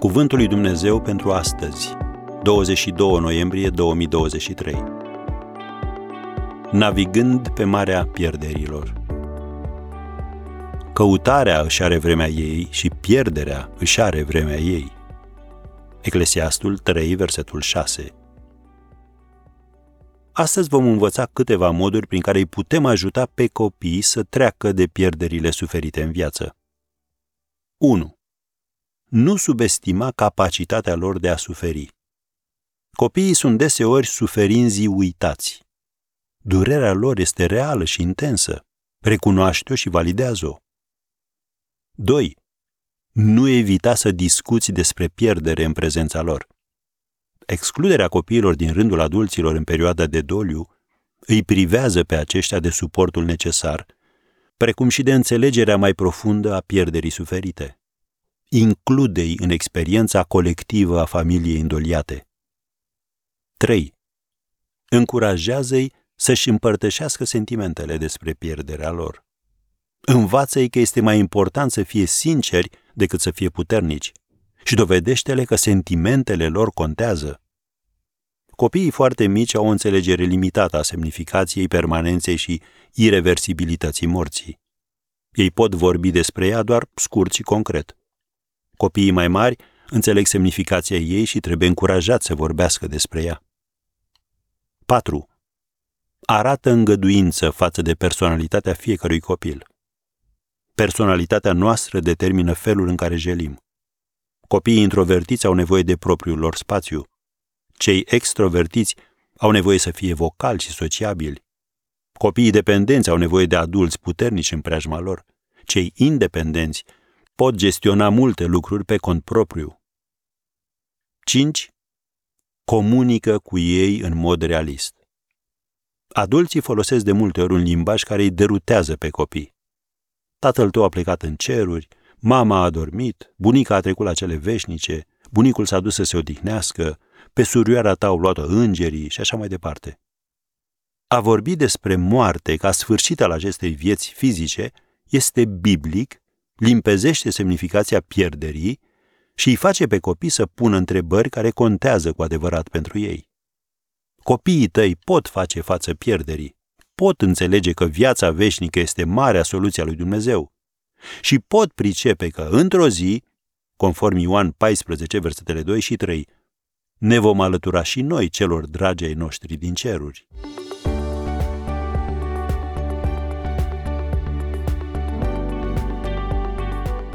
Cuvântul lui Dumnezeu pentru astăzi, 22 noiembrie 2023. Navigând pe marea pierderilor. Căutarea își are vremea ei și pierderea își are vremea ei. Eclesiastul 3, versetul 6. Astăzi vom învăța câteva moduri prin care îi putem ajuta pe copii să treacă de pierderile suferite în viață. 1. Nu subestima capacitatea lor de a suferi. Copiii sunt deseori suferinzii uitați. Durerea lor este reală și intensă. Recunoaște-o și validează-o. 2. Nu evita să discuți despre pierdere în prezența lor. Excluderea copiilor din rândul adulților în perioada de doliu îi privează pe aceștia de suportul necesar, precum și de înțelegerea mai profundă a pierderii suferite include-i în experiența colectivă a familiei îndoliate. 3. Încurajează-i să-și împărtășească sentimentele despre pierderea lor. Învață-i că este mai important să fie sinceri decât să fie puternici și dovedește-le că sentimentele lor contează. Copiii foarte mici au o înțelegere limitată a semnificației, permanenței și irreversibilității morții. Ei pot vorbi despre ea doar scurt și concret. Copiii mai mari înțeleg semnificația ei și trebuie încurajați să vorbească despre ea. 4. Arată îngăduință față de personalitatea fiecărui copil. Personalitatea noastră determină felul în care jelim. Copiii introvertiți au nevoie de propriul lor spațiu. Cei extrovertiți au nevoie să fie vocali și sociabili. Copiii dependenți au nevoie de adulți puternici în preajma lor. Cei independenți pot gestiona multe lucruri pe cont propriu. 5. Comunică cu ei în mod realist. Adulții folosesc de multe ori un limbaj care îi derutează pe copii. Tatăl tău a plecat în ceruri, mama a dormit, bunica a trecut la cele veșnice, bunicul s-a dus să se odihnească, pe surioara ta au luat-o îngerii și așa mai departe. A vorbi despre moarte ca sfârșit al acestei vieți fizice este biblic limpezește semnificația pierderii și îi face pe copii să pună întrebări care contează cu adevărat pentru ei. Copiii tăi pot face față pierderii, pot înțelege că viața veșnică este marea soluție a lui Dumnezeu și pot pricepe că într-o zi, conform Ioan 14, versetele 2 și 3, ne vom alătura și noi celor dragi ai noștri din ceruri.